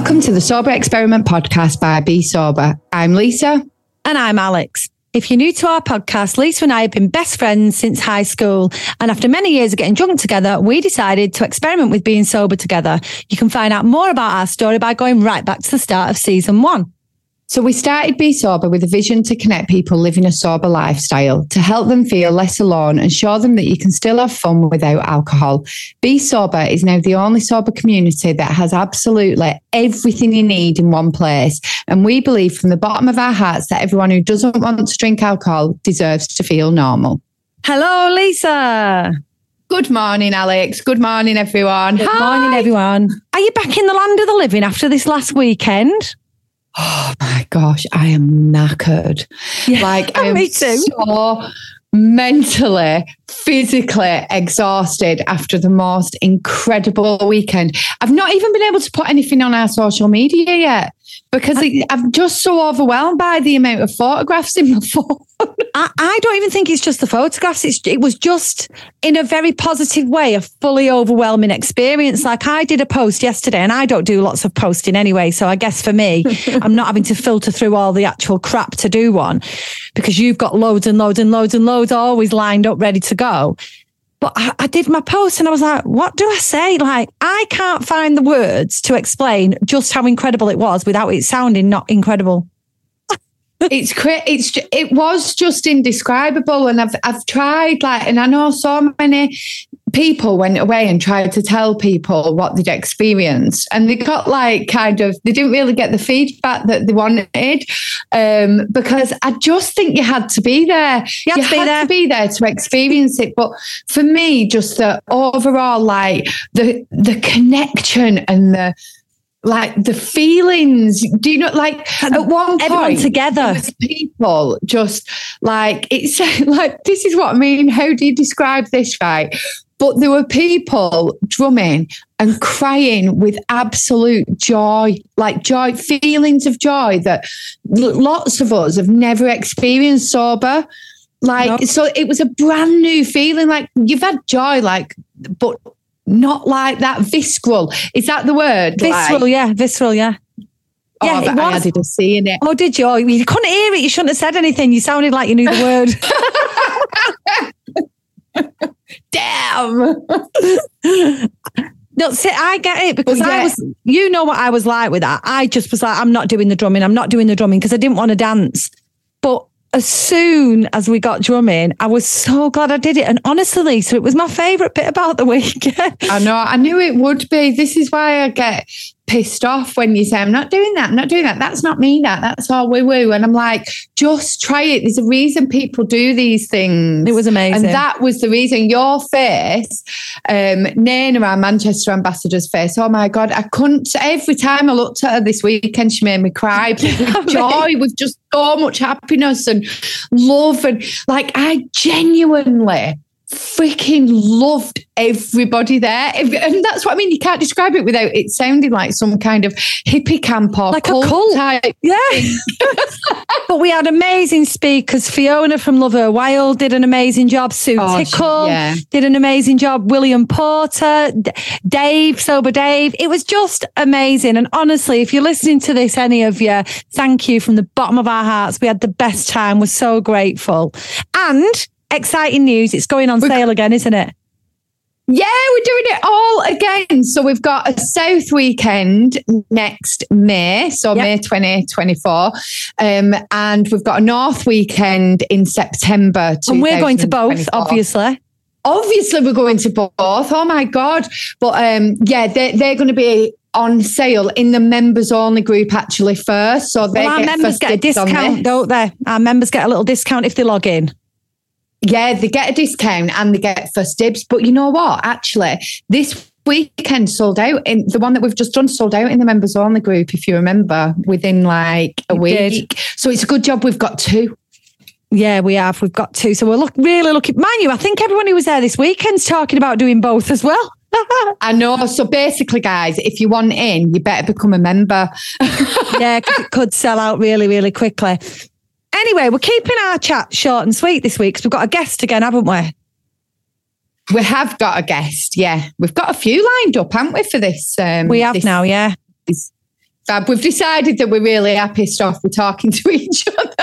Welcome to the Sober Experiment podcast by Bee Sober. I'm Lisa. And I'm Alex. If you're new to our podcast, Lisa and I have been best friends since high school. And after many years of getting drunk together, we decided to experiment with being sober together. You can find out more about our story by going right back to the start of season one. So we started Bee Sober with a vision to connect people living a sober lifestyle, to help them feel less alone and show them that you can still have fun without alcohol. Bee Sober is now the only sober community that has absolutely everything you need in one place. And we believe from the bottom of our hearts that everyone who doesn't want to drink alcohol deserves to feel normal. Hello, Lisa. Good morning, Alex. Good morning, everyone. Good Hi. morning, everyone. Are you back in the land of the living after this last weekend? Oh my gosh, I am knackered. Yeah, like I am so mentally, physically exhausted after the most incredible weekend. I've not even been able to put anything on our social media yet because I, I'm just so overwhelmed by the amount of photographs in my phone. I, I, don't even think it's just the photographs. It's, it was just in a very positive way, a fully overwhelming experience. Like I did a post yesterday and I don't do lots of posting anyway. So I guess for me, I'm not having to filter through all the actual crap to do one because you've got loads and loads and loads and loads always lined up ready to go. But I, I, did my post and I was like, what do I say? Like, I can't find the words to explain just how incredible it was without it sounding not incredible. It's cra- it's it was just indescribable and I've I've tried like and I know so many people went away and tried to tell people what they'd experienced and they got like kind of they didn't really get the feedback that they wanted um, because I just think you had to be there you, you to had there. to be there to experience it but for me just the overall like the the connection and the like the feelings do you know like at one point everyone together people just like it's like this is what i mean how do you describe this right but there were people drumming and crying with absolute joy, like joy, feelings of joy that lots of us have never experienced sober. Like, so it was a brand new feeling. Like you've had joy, like, but not like that visceral. Is that the word? Visceral, like, yeah, visceral, yeah. Oh, yeah, it was. I added a C in it. Oh, did you? Oh, you couldn't hear it. You shouldn't have said anything. You sounded like you knew the word. Damn. No, see, I get it because yeah. I was, you know what I was like with that. I just was like, I'm not doing the drumming. I'm not doing the drumming because I didn't want to dance. But as soon as we got drumming, I was so glad I did it. And honestly, so it was my favourite bit about the weekend. I know. I knew it would be. This is why I get pissed off when you say, I'm not doing that, I'm not doing that. That's not me, that. That's all woo woo. And I'm like, just try it. There's a reason people do these things. It was amazing. And that was the reason your face, um, Nana, our Manchester ambassador's face, oh my God, I couldn't, every time I looked at her this weekend, she made me cry with joy, with just so much happiness and love. And like, I genuinely, freaking loved everybody there. And that's what I mean. You can't describe it without it sounding like some kind of hippie camp or like cult a cult. Type. Yeah. but we had amazing speakers. Fiona from Love Her Wild did an amazing job. Sue oh, Tickle yeah. did an amazing job. William Porter, Dave, Sober Dave. It was just amazing. And honestly, if you're listening to this, any of you, thank you from the bottom of our hearts. We had the best time. We're so grateful. And exciting news. It's going on sale again, isn't it? Yeah, we're doing it all again. So we've got a South weekend next May, so yep. May 2024. Um, and we've got a North weekend in September. And we're going to both, obviously. Obviously, we're going to both. Oh my God. But um, yeah, they're, they're going to be on sale in the members only group actually first. So they well, our members get a discount, don't they? Our members get a little discount if they log in. Yeah, they get a discount and they get first dibs. But you know what? Actually, this weekend sold out in the one that we've just done sold out in the members only group, if you remember, within like a week. Did. So it's a good job we've got two. Yeah, we have. We've got two. So we're look, really looking. Mind you, I think everyone who was there this weekend's talking about doing both as well. I know. So basically, guys, if you want in, you better become a member. yeah, it could sell out really, really quickly. Anyway, we're keeping our chat short and sweet this week because we've got a guest again, haven't we? We have got a guest, yeah. We've got a few lined up, haven't we, for this? Um, we have this, now, yeah. This, Fab, we've decided that we're really pissed off. We're talking to each other.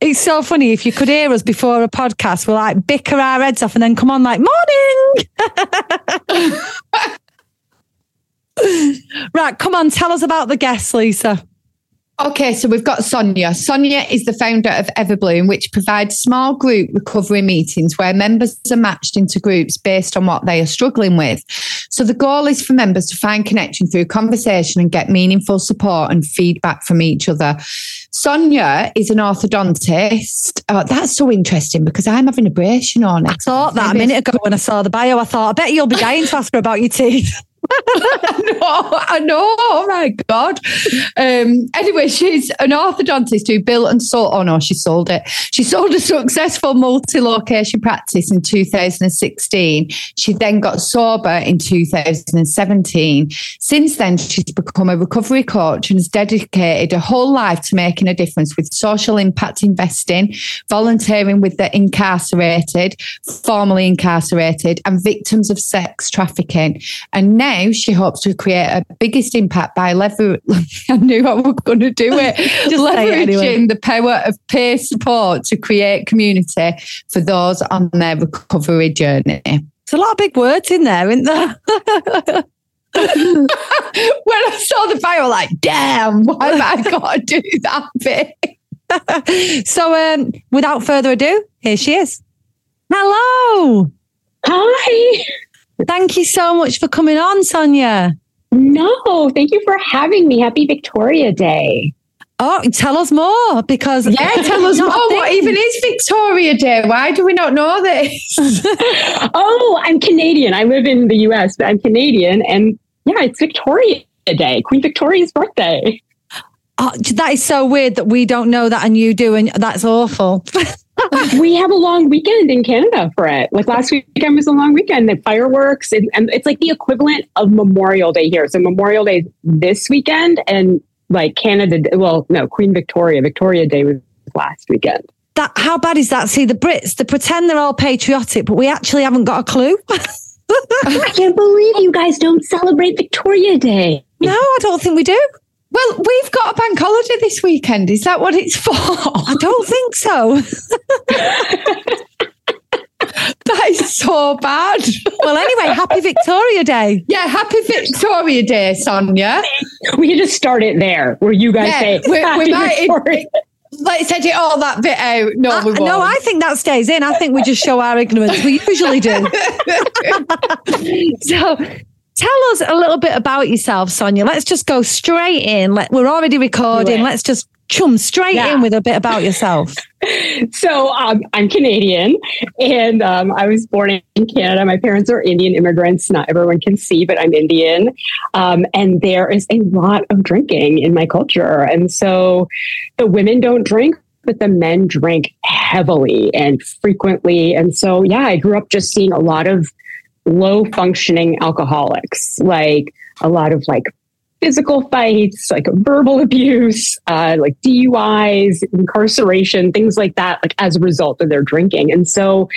It's so funny. If you could hear us before a podcast, we'll like bicker our heads off and then come on like, morning. right, come on, tell us about the guests, Lisa. Okay, so we've got Sonia. Sonia is the founder of EverBlume, which provides small group recovery meetings where members are matched into groups based on what they are struggling with. So the goal is for members to find connection through conversation and get meaningful support and feedback from each other. Sonia is an orthodontist. Oh, that's so interesting because I'm having a brace, you know. I thought that Maybe a minute ago when I saw the bio. I thought, I bet you'll be dying to ask her about your teeth. Know, I know. Oh my God. Um, anyway, she's an orthodontist who built and sold, oh no, she sold it. She sold a successful multi location practice in 2016. She then got sober in 2017. Since then, she's become a recovery coach and has dedicated a whole life to making a difference with social impact investing, volunteering with the incarcerated, formerly incarcerated, and victims of sex trafficking. And now now she hopes to create a biggest impact by lever. I knew I was going to do it. leveraging it anyway. the power of peer support to create community for those on their recovery journey. There's a lot of big words in there, isn't there? when I saw the bio, like, damn, why have I got to do that bit? so, um, without further ado, here she is. Hello. Hi. Thank you so much for coming on, Sonia. No, thank you for having me. Happy Victoria Day. Oh, tell us more because yeah, tell us more. What even is Victoria Day? Why do we not know this? oh, I'm Canadian. I live in the US, but I'm Canadian, and yeah, it's Victoria Day, Queen Victoria's birthday. Oh, that is so weird that we don't know that and you do, and that's awful. we have a long weekend in Canada for it. Like last weekend was a long weekend. The fireworks and, and it's like the equivalent of Memorial Day here. So Memorial Day this weekend and like Canada. Well, no, Queen Victoria. Victoria Day was last weekend. That how bad is that? See, the Brits they pretend they're all patriotic, but we actually haven't got a clue. I can't believe you guys don't celebrate Victoria Day. No, I don't think we do. Well, we've got a bank holiday this weekend. Is that what it's for? I don't think so. that is so bad. Well, anyway, happy Victoria Day. Yeah, happy Victoria Day, Sonia. We can just start it there where you guys yeah, say we, we might, Let's edit all that bit out. No, uh, we won't. No, I think that stays in. I think we just show our ignorance. We usually do. so Tell us a little bit about yourself, Sonia. Let's just go straight in. Let, we're already recording. Let's just chum straight yeah. in with a bit about yourself. so um, I'm Canadian, and um, I was born in Canada. My parents are Indian immigrants. Not everyone can see, but I'm Indian, um, and there is a lot of drinking in my culture, and so the women don't drink. But the men drink heavily and frequently. And so, yeah, I grew up just seeing a lot of low functioning alcoholics, like a lot of like physical fights, like verbal abuse, uh, like DUIs, incarceration, things like that, like as a result of their drinking. And so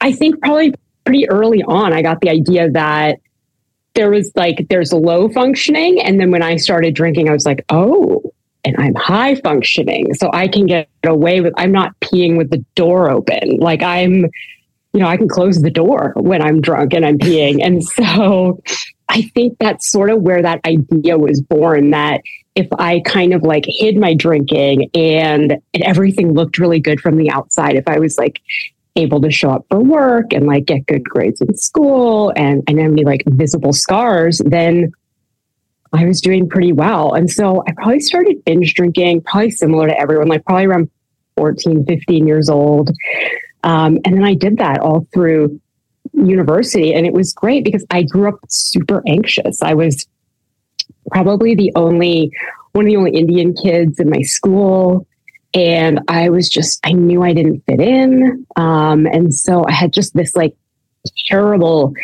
I think probably pretty early on, I got the idea that there was like, there's low functioning. And then when I started drinking, I was like, oh, and I'm high functioning. So I can get away with, I'm not peeing with the door open. Like I'm, you know, I can close the door when I'm drunk and I'm peeing. And so I think that's sort of where that idea was born that if I kind of like hid my drinking and, and everything looked really good from the outside, if I was like able to show up for work and like get good grades in school and, and any like visible scars, then I was doing pretty well. And so I probably started binge drinking, probably similar to everyone, like probably around 14, 15 years old. Um, and then I did that all through university. And it was great because I grew up super anxious. I was probably the only, one of the only Indian kids in my school. And I was just, I knew I didn't fit in. Um, and so I had just this like terrible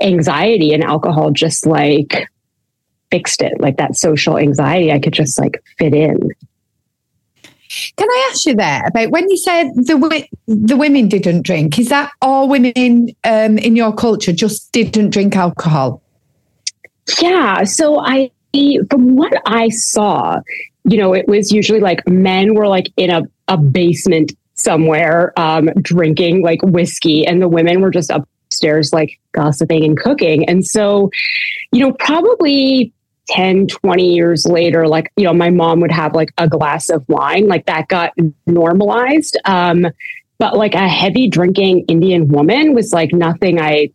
anxiety, and alcohol just like fixed it, like that social anxiety. I could just like fit in. Can I ask you there about when you said the the women didn't drink? Is that all women um, in your culture just didn't drink alcohol? Yeah. So I from what I saw, you know, it was usually like men were like in a, a basement somewhere um, drinking like whiskey, and the women were just upstairs like gossiping and cooking. And so, you know, probably 10, 20 years later, like, you know, my mom would have like a glass of wine, like that got normalized. Um, but like a heavy drinking Indian woman was like nothing I,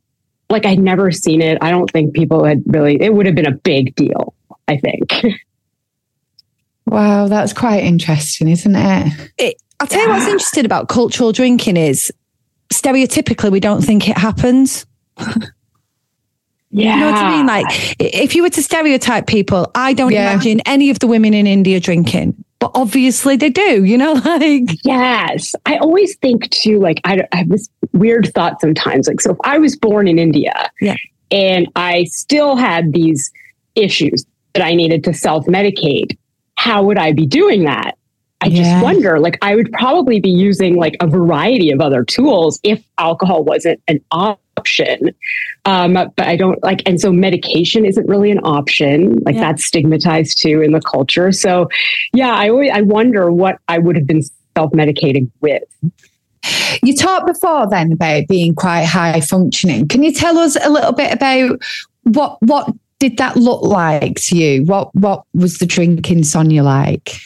like, I'd never seen it. I don't think people had really, it would have been a big deal, I think. Wow, that's quite interesting, isn't it? it I'll tell you what's interesting about cultural drinking is stereotypically we don't think it happens. Yeah. You know what I mean? Like, if you were to stereotype people, I don't Yeah. imagine any of the women in India drinking, but obviously they do, you know, like, Yes. I always think too, like, I, I have this weird thought sometimes. Like, so if I was born in India Yeah. and I still had these issues that I needed to self medicate, how would I be doing that? I Yeah. just wonder, like, I would probably be using like a variety of other tools if alcohol wasn't an option. Um, but I don't like, and so medication isn't really an option. Like, Yeah. that's stigmatized too in the culture. So, yeah, I always, I wonder what I would have been self medicating with. You talked before then about being quite high functioning. Can you tell us a little bit about what what did that look like to you? What what was the drinking Sonia like?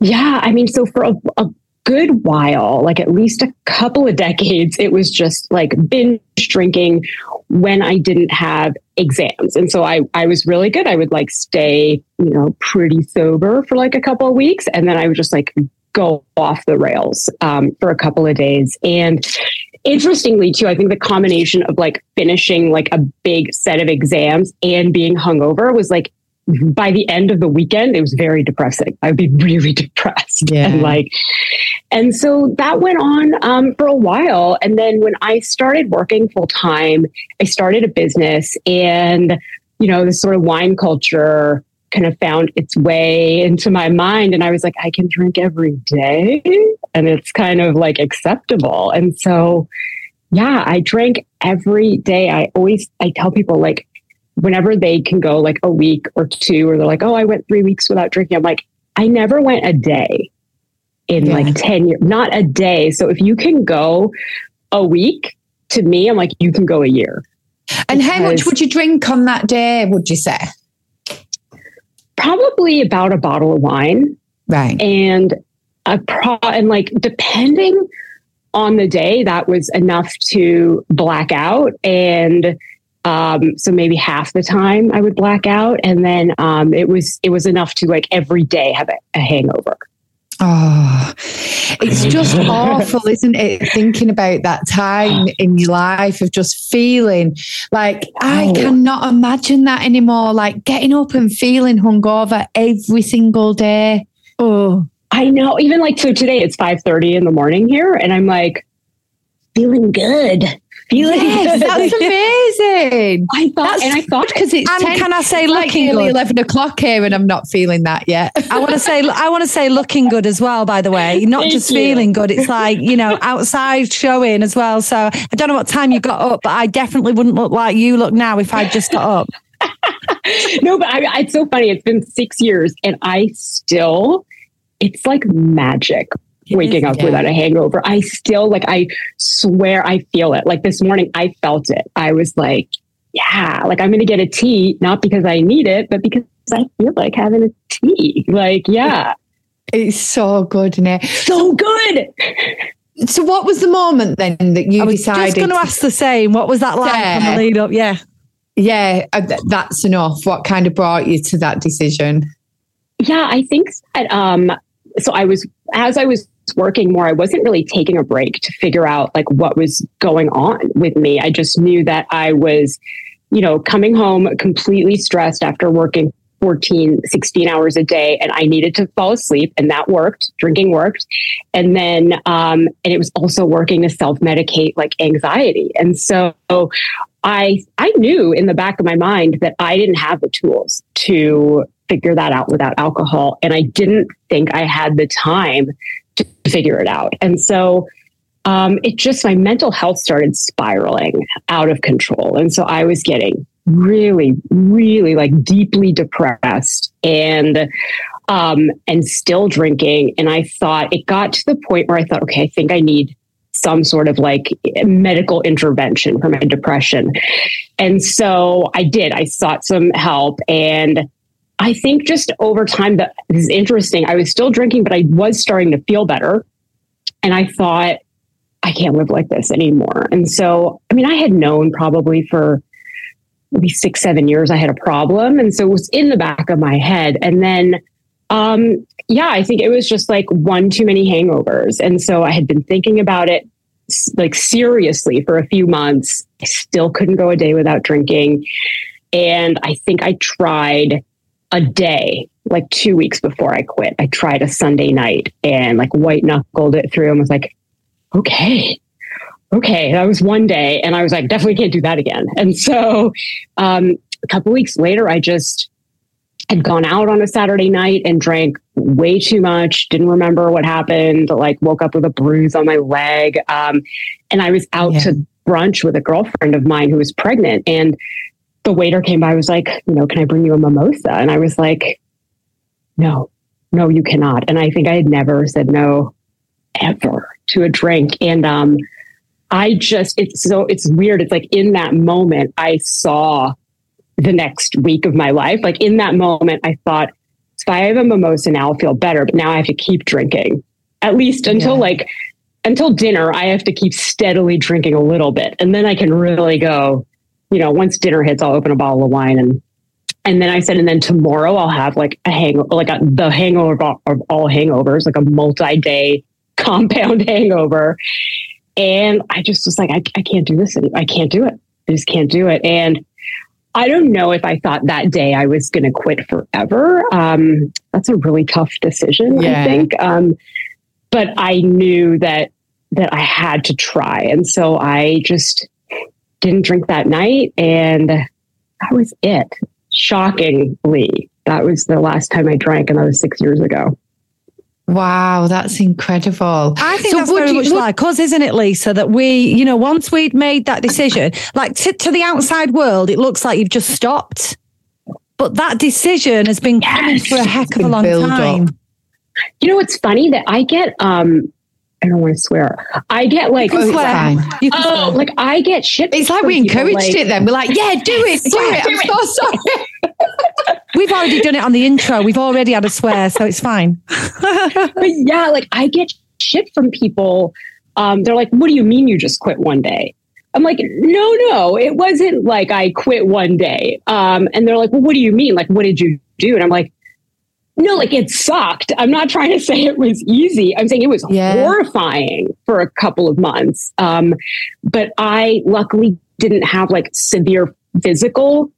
Yeah, I mean, so for a, a good while, like at least a couple of decades, it was just like binge drinking when I didn't have exams. And so I, I was really good. I would like stay, you know, pretty sober for like a couple of weeks. And then I would just like go off the rails um, for a couple of days. And interestingly, too, I think the combination of like finishing like a big set of exams and being hungover was like by the end of the weekend, it was very depressing. I would be really depressed. Yeah. And like, and so that went on um, for a while. And then when I started working full time, I started a business and, you know, this sort of wine culture kind of found its way into my mind. And I was like, I can drink every day and it's kind of like acceptable. And so, yeah, I drank every day. I always, I tell people like, whenever they can go like a week or two, or they're like, oh, I went three weeks without drinking. I'm like, I never went a day in Yeah. like 10 years, not a day. So if you can go a week, to me, I'm like, you can go a year. And how much would you drink on that day, would you say? Probably about a bottle of wine. Right. and a pro and like depending on the day that was enough to black out and um so maybe half the time i would black out and then um it was it was enough to like every day have a, a hangover Oh, it's just awful, isn't it? Thinking about that time in your life of just feeling like I Wow. cannot imagine that anymore. Like getting up and feeling hungover every single day. Oh, i know even like so today it's 5 30 in the morning here and i'm like feeling good feeling yes, that's amazing. i thought That's and i thought because it's and 10, can I say like looking nearly good? eleven o'clock here, and I'm not feeling that yet. I want to say, I want to say looking good as well, by the way, not Thank just you. feeling good. It's like, you know, outside showing as well. So I don't know what time you got up, but I definitely wouldn't look like you look now if I just got up. no, but I, it's so funny. It's been six years and I still, it's like magic waking up without a hangover. I still, like, I swear I feel it. Like this morning, I felt it. I was like, yeah, like I'm going to get a tea, not because I need it, but because I feel like having a tea. Like, yeah, It's so good, isn't it? so good. So, what was the moment then that you I was decided? just going to ask the same. What was that like Yeah. the lead up? Yeah. yeah, uh, that's enough. What kind of brought you to that decision? Yeah, I think that um so I was as I was working more, I wasn't really taking a break to figure out like what was going on with me. I just knew that I was, you know, coming home completely stressed after working 14, 16 hours a day and I needed to fall asleep and that worked. Drinking worked. And then um and it was also working to self-medicate like anxiety. And so I I knew in the back of my mind that I didn't have the tools to figure that out without alcohol and I didn't think I had the time to figure it out. And so um, it just my mental health started spiraling out of control and so I was getting really, really like deeply depressed and um and still drinking. And I thought it got to the point where I thought, okay, I think I need some sort of like medical intervention for my depression. And so I did. I sought some help and I think just over time that this is interesting. I was still drinking, but I was starting to feel better. And I thought, I can't live like this anymore. And so, I mean, I had known probably for maybe six, seven years I had a problem. And so it was in the back of my head. And then um, yeah, I think it was just like one too many hangovers. And so I had been thinking about it like seriously for a few months. I still couldn't go a day without drinking. And I think I tried a day, like two weeks before I quit. I tried a Sunday night and like white knuckled it through and was like, okay, okay. That was one day. And I was like, definitely can't do that again. And so um, a couple weeks later, I just, had gone out on a Saturday night and drank way too much, didn't remember what happened, like woke up with a bruise on my leg. Um, and I was out yeah. to brunch with a girlfriend of mine who was pregnant. And the waiter came by, was like, you know, can I bring you a mimosa? And I was like, no, no, you cannot. And I think I had never said no ever to a drink. And um, I just, it's so, it's weird. It's like in that moment, I saw the next week of my life. Like in that moment, I thought, if I have a mimosa now, I'll feel better. But now I have to keep drinking at least until yeah. like until dinner. I have to keep steadily drinking a little bit, and then I can really go. You know, once dinner hits, I'll open a bottle of wine and and then I said, and then tomorrow I'll have like a hang, like a, the hangover of all hangovers, like a multi-day compound hangover. And I just was like, I, I can't do this. Anymore. I can't do it. I just can't do it. And I don't know if I thought that day I was going to quit forever. Um, that's a really tough decision, yeah. I think. Um, but I knew that that I had to try, and so I just didn't drink that night, and that was it. Shockingly, that was the last time I drank, and that was six years ago. Wow, that's incredible. I think so that's very you, much would, like us, isn't it, Lisa? That we, you know, once we'd made that decision, like to, to the outside world, it looks like you've just stopped. But that decision has been yes, coming for a heck of a long time. Up. You know, it's funny that I get um I don't want to swear. I get like, you swear. You oh, like I get shit. It's like we encouraged like, it then. We're like, yeah, do it, do it. Do I'm it. so sorry. We've already done it on the intro. We've already had a swear, so it's fine. but yeah, like I get shit from people. Um, they're like, what do you mean you just quit one day? I'm like, no, no, it wasn't like I quit one day. Um, and they're like, well, what do you mean? Like, what did you do? And I'm like, no, like it sucked. I'm not trying to say it was easy. I'm saying it was yeah. horrifying for a couple of months. Um, but I luckily didn't have like severe physical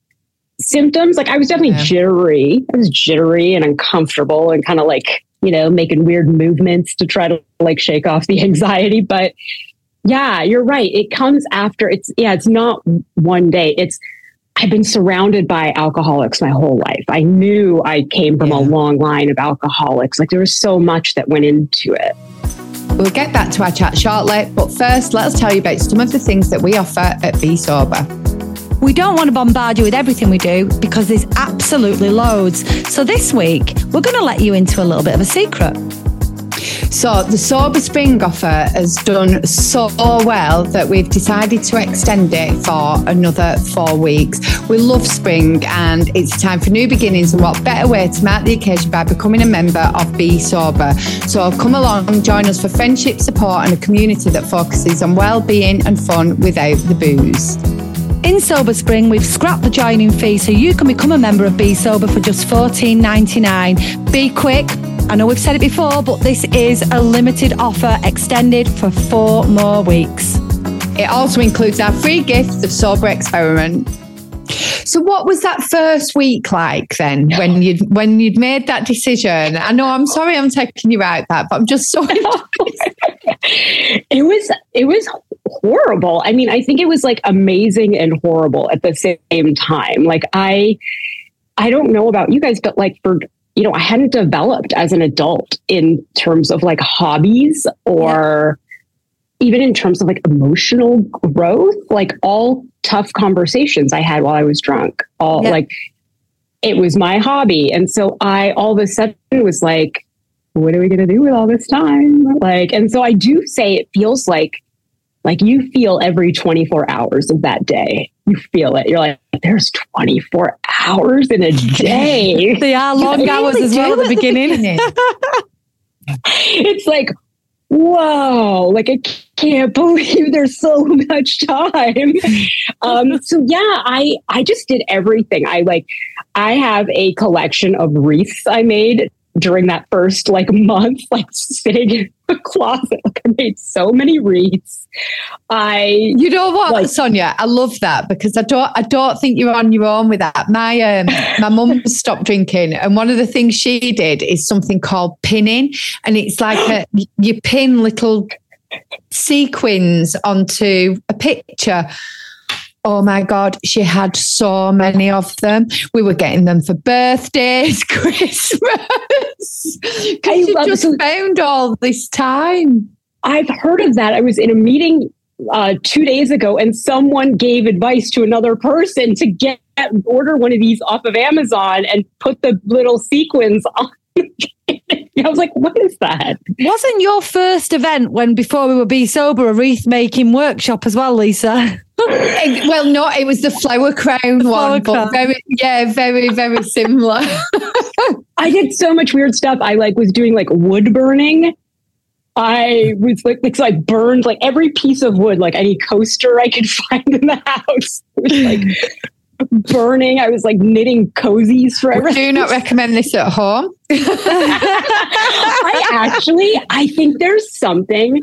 symptoms. Like I was definitely yeah. jittery. I was jittery and uncomfortable and kind of like, you know, making weird movements to try to like shake off the anxiety. But yeah, you're right. It comes after it's, yeah, it's not one day. It's, I've been surrounded by alcoholics my whole life. I knew I came from yeah. a long line of alcoholics. Like there was so much that went into it. We'll get back to our chat shortly, but first, let us tell you about some of the things that we offer at Bee Sober. We don't want to bombard you with everything we do because there's absolutely loads. So this week, we're going to let you into a little bit of a secret. So the Sober Spring offer has done so well that we've decided to extend it for another four weeks. We love spring and it's time for new beginnings. And what better way to mark the occasion by becoming a member of Bee Sober? So come along, join us for friendship, support, and a community that focuses on well-being and fun without the booze. In Sober Spring, we've scrapped the joining fee so you can become a member of Bee Sober for just $14.99. Be quick I know we've said it before, but this is a limited offer extended for four more weeks. It also includes our free gift, of Sober Experiment. So what was that first week like then when you when you'd made that decision? I know I'm sorry I'm taking you out that, but I'm just so It was it was horrible. I mean, I think it was like amazing and horrible at the same time. Like I I don't know about you guys, but like for you know, I hadn't developed as an adult in terms of like hobbies or even in terms of like emotional growth, like all tough conversations I had while I was drunk, all Yeah. like it was my hobby. And so I all of a sudden was like, what are we going to do with all this time? Like, and so I do say it feels like, like you feel every 24 hours of that day. You feel it. You're like, there's 24 hours in a day. They are long You hours really as well at the beginning. it's like, whoa, like I can't believe there's so much time. um, so yeah, I I just did everything. I like I have a collection of wreaths I made during that first like month, like sitting in the closet. Like I made so many wreaths. I You know what, Like- Sonia? I love that because I don't I don't think you're on your own with that. My um my mum stopped drinking and one of the things she did is something called pinning. And it's like a you pin little sequins onto a picture. Oh my God, she had so many of them. We were getting them for birthdays, Christmas. I Because you just so- found all this time. I've heard of that. I was in a meeting uh, two days ago, and someone gave advice to another person to get order one of these off of Amazon and put the little sequins on. I was like, "What is that?" Wasn't your first event when before we were Bee Sober a wreath making workshop as well, Lisa? Well, no, it was the flower crown flower one, but crown. very, yeah, very, very similar. I did so much weird stuff. I like was doing like wood burning. I was like, like so I burned like every piece of wood, like any coaster I could find in the house. Was like burning. I was like knitting cozies for I everything. do not recommend this at home. I actually, I think there's something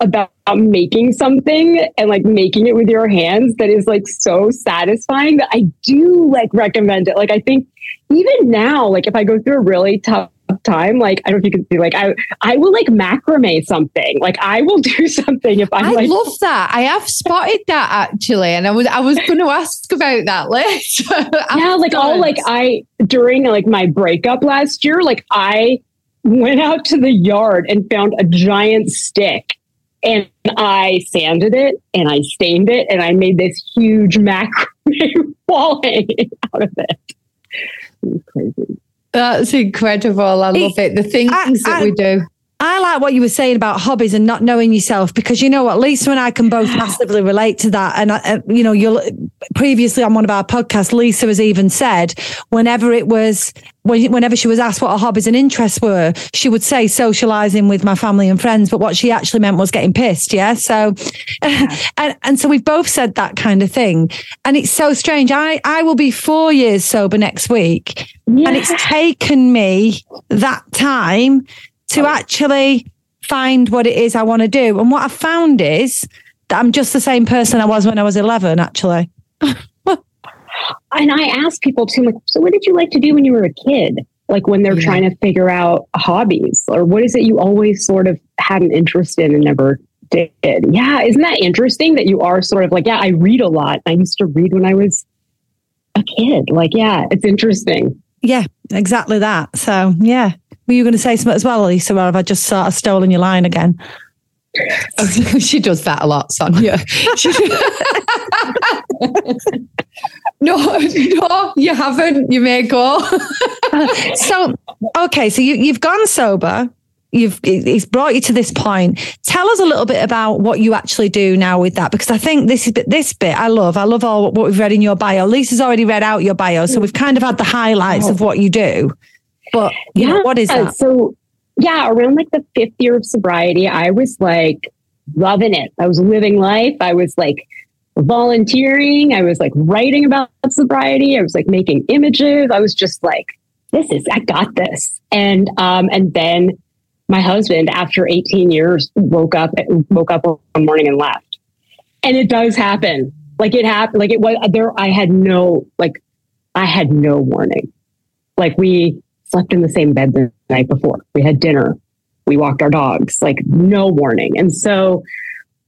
about making something and like making it with your hands that is like so satisfying that I do like recommend it. Like I think even now, like if I go through a really tough time, like I don't know if you can see, like I I will like macrame something. Like I will do something if I'm I like love that. I have spotted that actually, and I was I was going to ask about that later. yeah, like all like I during like my breakup last year, like I went out to the yard and found a giant stick and I sanded it and I stained it and I made this huge macrame wall hanging out of it. It was crazy. That's incredible. I love it. The things I- that I- we do. I like what you were saying about hobbies and not knowing yourself because you know what, Lisa and I can both massively relate to that. And, uh, you know, you'll previously on one of our podcasts, Lisa has even said whenever it was, when, whenever she was asked what her hobbies and interests were, she would say socializing with my family and friends. But what she actually meant was getting pissed. Yeah. So, and, and so we've both said that kind of thing. And it's so strange. I, I will be four years sober next week. Yeah. And it's taken me that time to actually find what it is I want to do. And what I found is that I'm just the same person I was when I was 11, actually. and I ask people too, like, so what did you like to do when you were a kid? Like when they're Yeah. trying to figure out hobbies, or what is it you always sort of had an interest in and never did? Yeah, isn't that interesting that you are sort of like, yeah, I read a lot. I used to read when I was a kid. Like, yeah, it's interesting. Yeah, exactly that. So, yeah. Were you going to say something as well, Lisa, or have I just sort of stolen your line again? she does that a lot, Sonia. no, no, you haven't. You may go. so, okay, so you, you've gone sober. You've it's brought you to this point. Tell us a little bit about what you actually do now with that, because I think this is this bit I love. I love all what we've read in your bio. Lisa's already read out your bio, so mm. we've kind of had the highlights of oh. what you do. But you know, what is that? So, yeah, around like the fifth year of sobriety, I was like loving it. I was living life. I was like volunteering. I was like writing about sobriety. I was like making images. I was just like, this is, I got this. And, um, and then my husband, after 18 years, woke up, woke up one morning and left. And it does happen. Like it happened. Like it was there. I had no, like, I had no warning. Like we, slept in the same bed the night before. We had dinner. We walked our dogs, like no warning. And so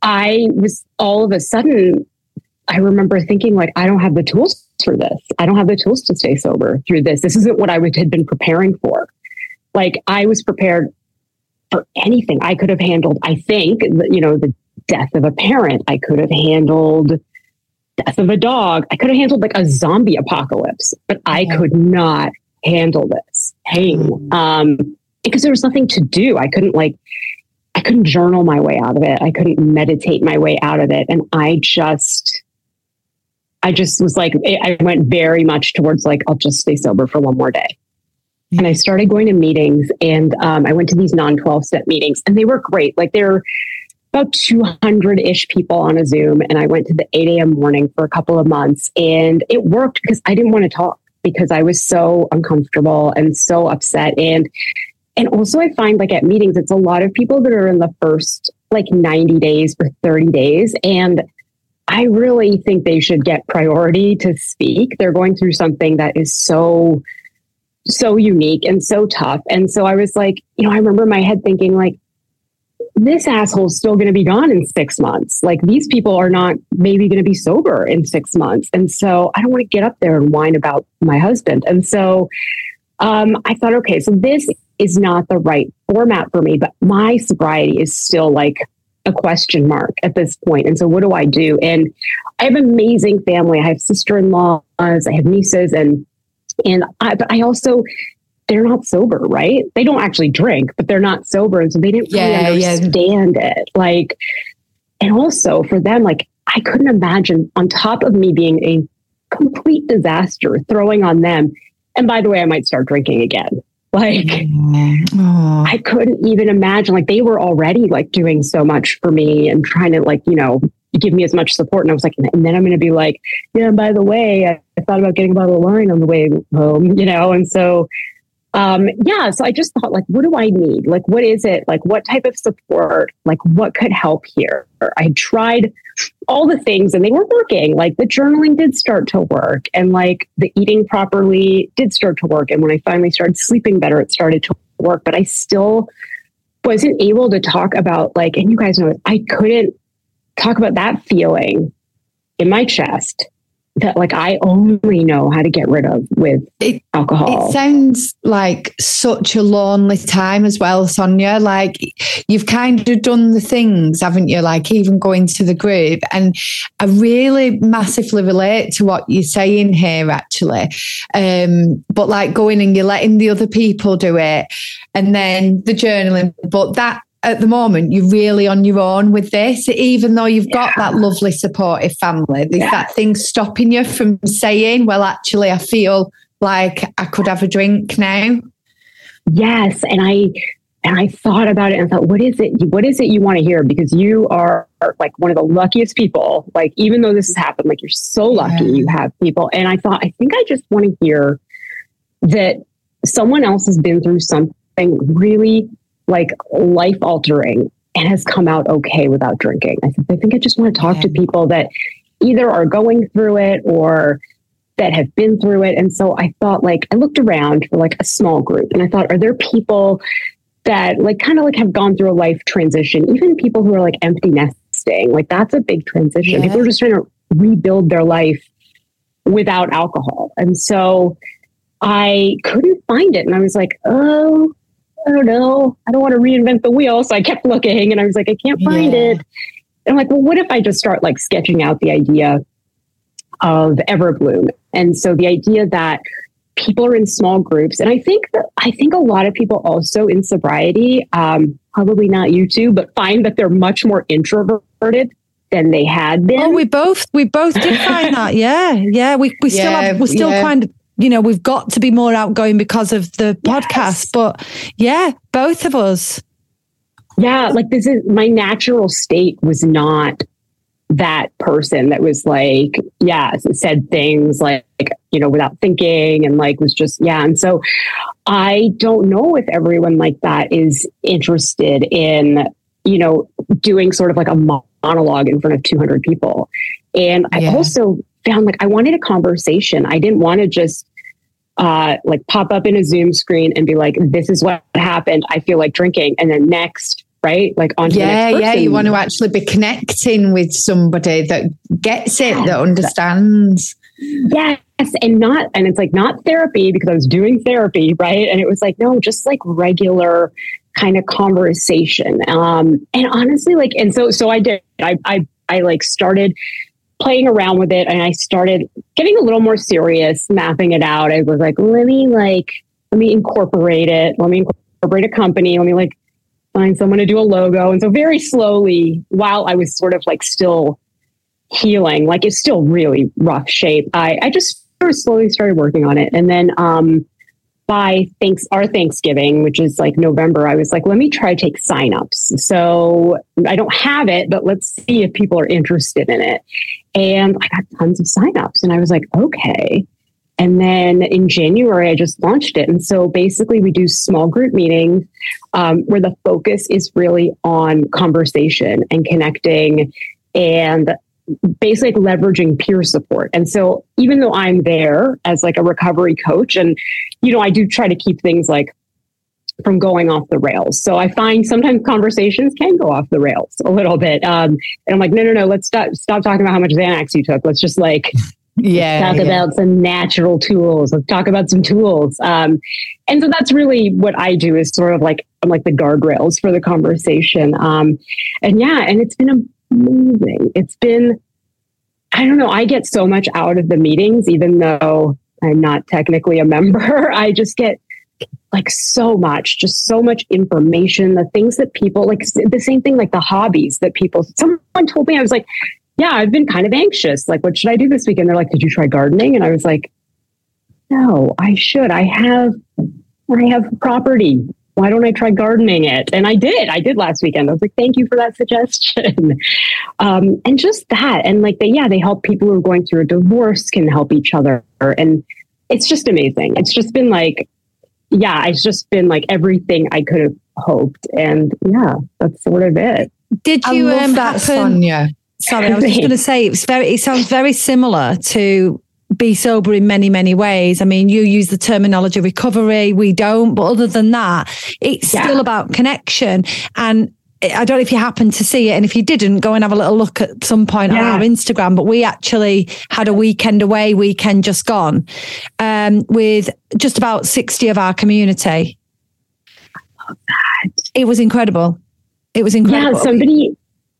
I was all of a sudden, I remember thinking, like, I don't have the tools for this. I don't have the tools to stay sober through this. This isn't what I would, had been preparing for. Like, I was prepared for anything I could have handled. I think, you know, the death of a parent. I could have handled death of a dog. I could have handled like a zombie apocalypse, but I could not handle this pain. Um, because there was nothing to do. I couldn't like, I couldn't journal my way out of it. I couldn't meditate my way out of it. And I just, I just was like, I went very much towards like, I'll just stay sober for one more day. And I started going to meetings and um, I went to these non 12 step meetings and they were great. Like they're about 200 ish people on a Zoom. And I went to the 8 a.m. morning for a couple of months and it worked because I didn't want to talk because I was so uncomfortable and so upset. And and also I find like at meetings, it's a lot of people that are in the first like 90 days or 30 days. And I really think they should get priority to speak. They're going through something that is so, so unique and so tough. And so I was like, you know, I remember my head thinking, like, this asshole's still going to be gone in six months. Like, these people are not maybe going to be sober in six months. And so I don't want to get up there and whine about my husband. And so um, I thought, okay, so this is not the right format for me, but my sobriety is still like a question mark at this point. And so what do I do? And I have amazing family. I have sister-in-laws, I have nieces and and I but I also they're not sober, right? They don't actually drink, but they're not sober. And so they didn't really Yeah, yeah. understand it. Like, and also for them, like I couldn't imagine on top of me being a complete disaster throwing on them. And by the way, I might start drinking again. Like Oh. I couldn't even imagine like they were already like doing so much for me and trying to like, you know, give me as much support. And I was like, and then I'm going to be like, yeah, by the way, I, I thought about getting a bottle of wine on the way home, you know? And so, um, yeah, so I just thought like, what do I need? Like, what is it? Like, what type of support? Like, what could help here? I tried all the things and they were working. Like the journaling did start to work and like the eating properly did start to work. And when I finally started sleeping better, it started to work, but I still wasn't able to talk about like, and you guys know, I couldn't talk about that feeling in my chest that like I only know how to get rid of with It- alcohol. It sounds like such a lonely time as well, Sonia. Like you've kind of done the things, haven't you? Like even going to the group. And I really massively relate to what you're saying here, actually. Um, but like going and you're letting the other people do it and then the journaling. But that at the moment, you're really on your own with this, even though you've got that lovely supportive family. There's Yeah. that thing stopping you from saying, well, actually, I feel like I could have a drink now. Yes, and I and I thought about it and thought, what is it? What is it you want to hear? Because you are, are like one of the luckiest people. Like even though this has happened, like you're so lucky Yeah. you have people. And I thought, I think I just want to hear that someone else has been through something really like life altering and has come out okay without drinking. I think I think I just want to talk to people that either are going through it or that have been through it. And so I thought like I looked around for like a small group and I thought, are there people that like kind of like have gone through a life transition, even people who are like empty nesting, like that's a big transition. Yeah. People are just trying to rebuild their life without alcohol. And so I couldn't find it. And I was like, oh, I don't know. I don't want to reinvent the wheel. So I kept looking and I was like, I can't find Yeah. it. And I'm like, well, what if I just start like sketching out the idea of EverBlume? And so the idea that people are in small groups, and I think that I think a lot of people also in sobriety, um, probably not you two, but find that they're much more introverted than they had been. Oh, we both we both did find that. Yeah, yeah. We we still have, we're still yeah. kind of you know we've got to be more outgoing because of the Yes. podcast. But yeah, both of us. yeah, like this is my natural state was not that person that was like, yeah, said things like, you know, without thinking and like was just, yeah. And so I don't know if everyone like that is interested in, you know, doing sort of like a monologue in front of 200 people. And I also found like I wanted a conversation. I didn't want to just uh, like pop up in a Zoom screen and be like, this is what happened. I feel like drinking. And then next, right? Like on Yeah, yeah. You want to actually be connecting with somebody that gets it, that understands. Yes. And not, and it's like not therapy because I was doing therapy, right? And it was like, no, just like regular kind of conversation. Um, and honestly, like, and so, so I did, I, I, I like started playing around with it and I started getting a little more serious, mapping it out. I was like, let me like, let me incorporate it. Let me incorporate a company. Let me like find someone to do a logo. And so very slowly, while I was sort of like still healing, like it's still really rough shape, I, I just slowly started working on it. And then, um, by thanks our Thanksgiving, which is like November, I was like, let me try to take signups. So I don't have it, but let's see if people are interested in it. And I got tons of signups, and I was like, okay. And then in January, I just launched it. And so basically, we do small group meetings um, where the focus is really on conversation and connecting and basically leveraging peer support. And so even though I'm there as like a recovery coach and you know I do try to keep things like from going off the rails. So I find sometimes conversations can go off the rails a little bit. Um, and I'm like, no, no, no, let's stop stop talking about how much Xanax you took. Let's just like yeah talk yeah. about some natural tools. Let's talk about some tools. Um, and so that's really what I do is sort of like I'm like the guardrails for the conversation. Um, and yeah, and it's been amazing. It's been, I don't know, I get so much out of the meetings, even though I'm not technically a member. I just get like so much, just so much information, the things that people like, the same thing, like the hobbies that people, someone told me, I was like, yeah, I've been kind of anxious. Like, what should I do this weekend? They're like, did you try gardening? And I was like, no, I should. I have, I have property why don't I try gardening it? And I did. I did last weekend. I was like, thank you for that suggestion. um, and just that. And like, they, yeah, they help people who are going through a divorce can help each other. And it's just amazing. It's just been like, yeah, it's just been like everything I could have hoped. And yeah, that's sort of it. Did you I love um, that, happen? Sonia. Sorry, I was just going to say it's very. It sounds very similar to Bee Sober in many, many ways. I mean, you use the terminology recovery, we don't, but other than that, it's Yeah. still about connection. And I don't know if you happened to see it. And if you didn't, go and have a little look at some point on our Instagram. But we actually had a weekend away, weekend just gone, um, with just about 60 of our community. It was incredible. It was incredible. Yeah, somebody,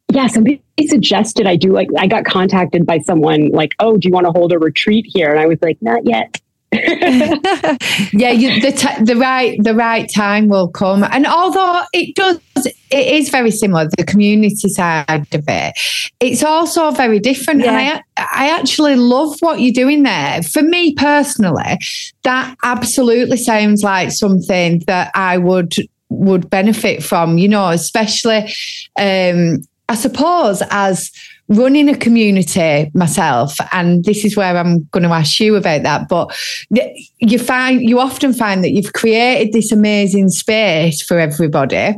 yeah, somebody suggested I do like, I got contacted by someone like, oh, do you want to hold a retreat here? And I was like, not yet. yeah, you, the t- the right the right time will come, and although it does, it is very similar. The community side of it, it's also very different. And I I actually love what you're doing there. For me personally, that absolutely sounds like something that I would would benefit from. You know, especially um, I suppose as running a community myself and this is where i'm going to ask you about that but you find you often find that you've created this amazing space for everybody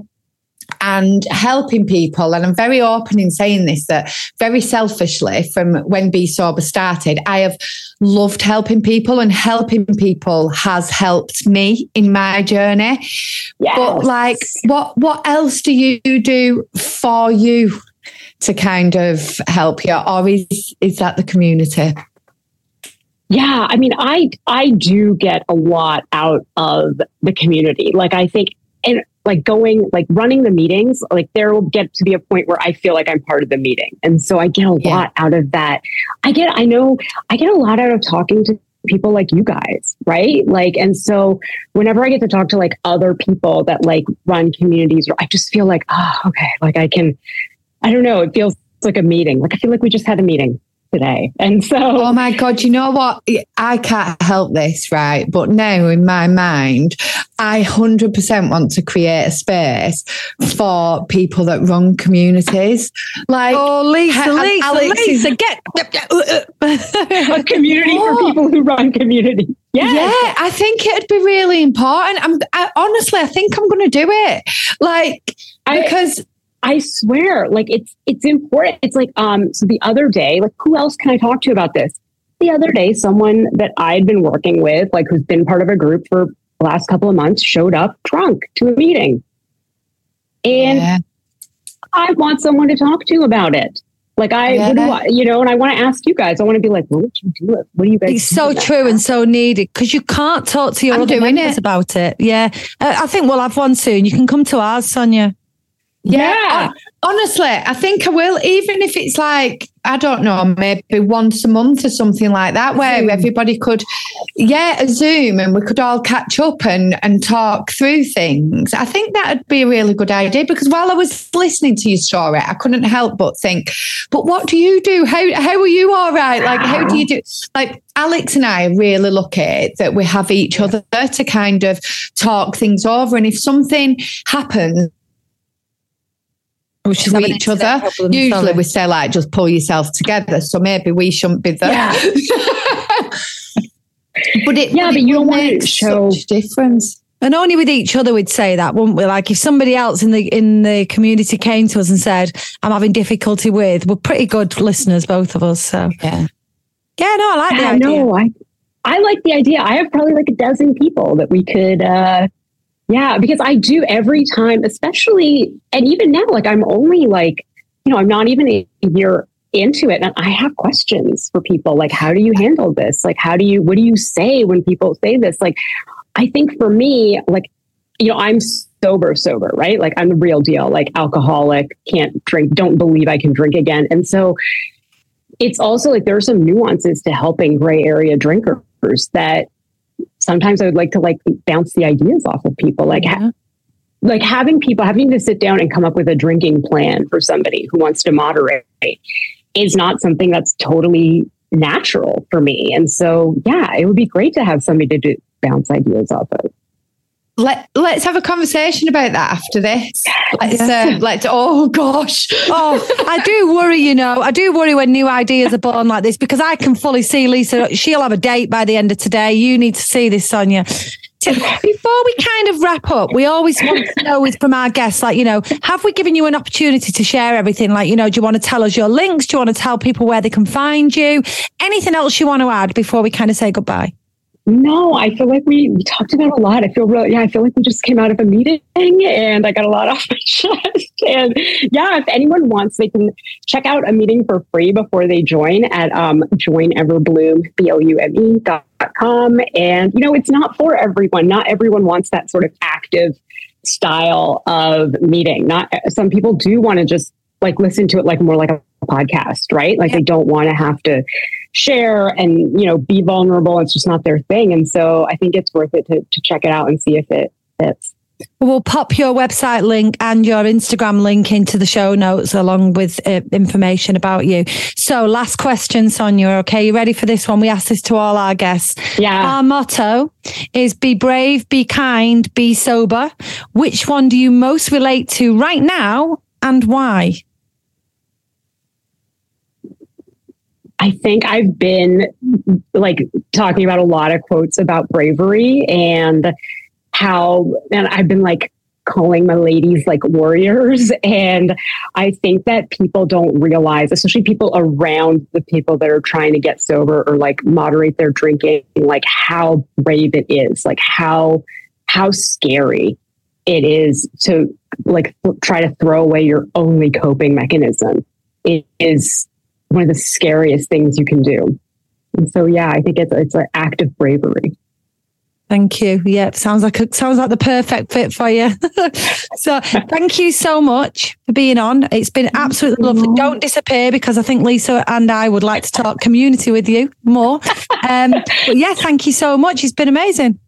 and helping people and i'm very open in saying this that very selfishly from when Bee Sober started i have loved helping people and helping people has helped me in my journey Yeah. but like what what else do you do for you to kind of help you or is is that the community Yeah, I mean, I I do get a lot out of the community. Like I think and like going like running the meetings, like there will get to be a point where I feel like I'm part of the meeting. And so I get a Yeah. lot out of that. I get I know I get a lot out of talking to people like you guys, right? Like and so whenever I get to talk to like other people that like run communities I just feel like, oh, okay, like I can I don't know, it feels like a meeting. Like I feel like we just had a meeting today. And so oh my god you know what i can't help this right but now in my mind i 100% want to create a space for people that run communities like oh, Lisa, Ha- Lisa, Alex is- Lisa, get. Uh, uh, a community for people who run community. Yeah. Yeah, I think it'd be really important. I'm I, honestly, I think I'm going to do it. Like I- because I swear, like it's it's important. It's like um so the other day, like who else can I talk to about this? The other day, someone that I'd been working with, like who's been part of a group for the last couple of months, showed up drunk to a meeting. And Yeah. I want someone to talk to about it. Like I, Yeah. what do I, you know, and I want to ask you guys. I want to be like, what would you do? What do you guys? It's so in that true and so needed because you can't talk to your I'm other doing members it. about it. Yeah, uh, I think we'll have one soon. You can come to ours, Sonia. Yeah. Hon- Honestly, I think I will, even if it's like, I don't know, maybe once a month or something like that, where Zoom. everybody could, yeah, a Zoom and we could all catch up and, and talk through things. I think that would be a really good idea because while I was listening to your story, I couldn't help but think, but what do you do? How, how are you all right? Like, how do you do? Like, Alex and I are really lucky that we have each other to kind of talk things over. And if something happens, Which to each other. Usually we say like just pull yourself together. So maybe we shouldn't be there. Yeah. but it Yeah, but but you will don't want to make show- such difference. And only with each other we'd say that, wouldn't we? Like if somebody else in the in the community came to us and said, "I'm having difficulty with," we're pretty good listeners, both of us. So Yeah. yeah, no, I like the Yeah, idea. no, I I like the idea. I have probably like a dozen people that we could uh yeah, because I do every time, especially and even now, like I'm only like, you know, I'm not even a year into it and I have questions for people like how do you handle this? Like how do you what do you say when people say this? Like I think for me, like, you know, I'm sober, sober, right? Like I'm the real deal, like alcoholic, can't drink, don't believe I can drink again. And so it's also like there are some nuances to helping gray area drinkers that sometimes I would like to like bounce the ideas off of people. Like, ha- like having people having to sit down and come up with a drinking plan for somebody who wants to moderate is not something that's totally natural for me. And so, yeah, it would be great to have somebody to do, bounce ideas off of. Let let's have a conversation about that after this. Let's uh, let's oh gosh. Oh, I do worry, you know, I do worry when new ideas are born like this because I can fully see Lisa. She'll have a date by the end of today. You need to see this, Sonia. So Before we kind of wrap up, we always want to know is from our guests, like, you know, have we given you an opportunity to share everything? Like, you know, do you want to tell us your links? Do you want to tell people where they can find you? Anything else you want to add before we kind of say goodbye? No, I feel like we, we talked about a lot. I feel really, yeah, I feel like we just came out of a meeting and I got a lot off my chest. And yeah, if anyone wants, they can check out a meeting for free before they join at um, joineverblume, dot com. And, you know, it's not for everyone. Not everyone wants that sort of active style of meeting. Not some people do want to just like listen to it like more like a podcast, right? Like they don't want to have to share and you know be vulnerable it's just not their thing and so i think it's worth it to, to check it out and see if it fits We'll pop your website link and your Instagram link into the show notes along with uh, information about you. So, last question, Sonia. Okay, you ready for this one? We ask this to all our guests. yeah Our motto is be brave, be kind, be sober. Which one do you most relate to right now and why? I think i've been like talking about a lot of quotes about bravery and how and i've been like calling my ladies like warriors. And i think that people don't realize especially people around the people that are trying to get sober or like moderate their drinking like how brave it is like how how scary it is to like try to throw away your only coping mechanism. It is one of the scariest things you can do and so yeah i think it's it's an act of bravery Thank you. Yeah, sounds like a, sounds like the perfect fit for you. so, thank you so much for being on. It's been absolutely lovely. Don't disappear because I think Lisa and I would like to talk community with you more. Um, but yeah, thank you so much. It's been amazing.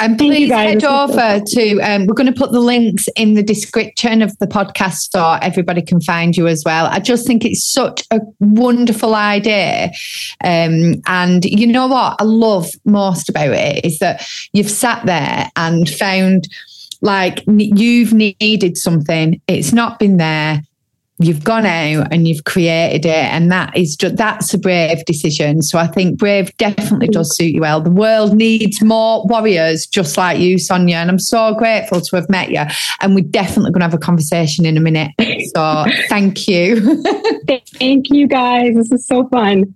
And please guys. head This was so over to, um, we're going to put the links in the description of the podcast so everybody can find you as well. I just think it's such a wonderful idea. Um, and you know what I love most about it is that you've sat there and found like you've needed something, it's not been there. You've gone out and you've created it, and that is just that's a brave decision. So I think brave definitely does suit you well. The world needs more warriors just like you, Sonia, and I'm so grateful to have met you. And we're definitely going to have a conversation in a minute. So thank you. thank you guys this is so fun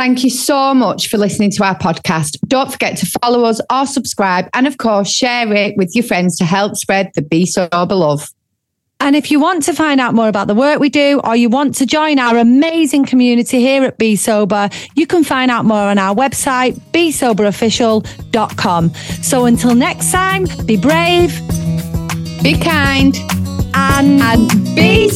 Thank you so much for listening to our podcast. Don't forget to follow us or subscribe, and of course, share it with your friends to help spread the Bee Sober love. And if you want to find out more about the work we do or you want to join our amazing community here at Bee Sober, you can find out more on our website, beesoberofficial.com. So until next time, be brave, Be kind and, and be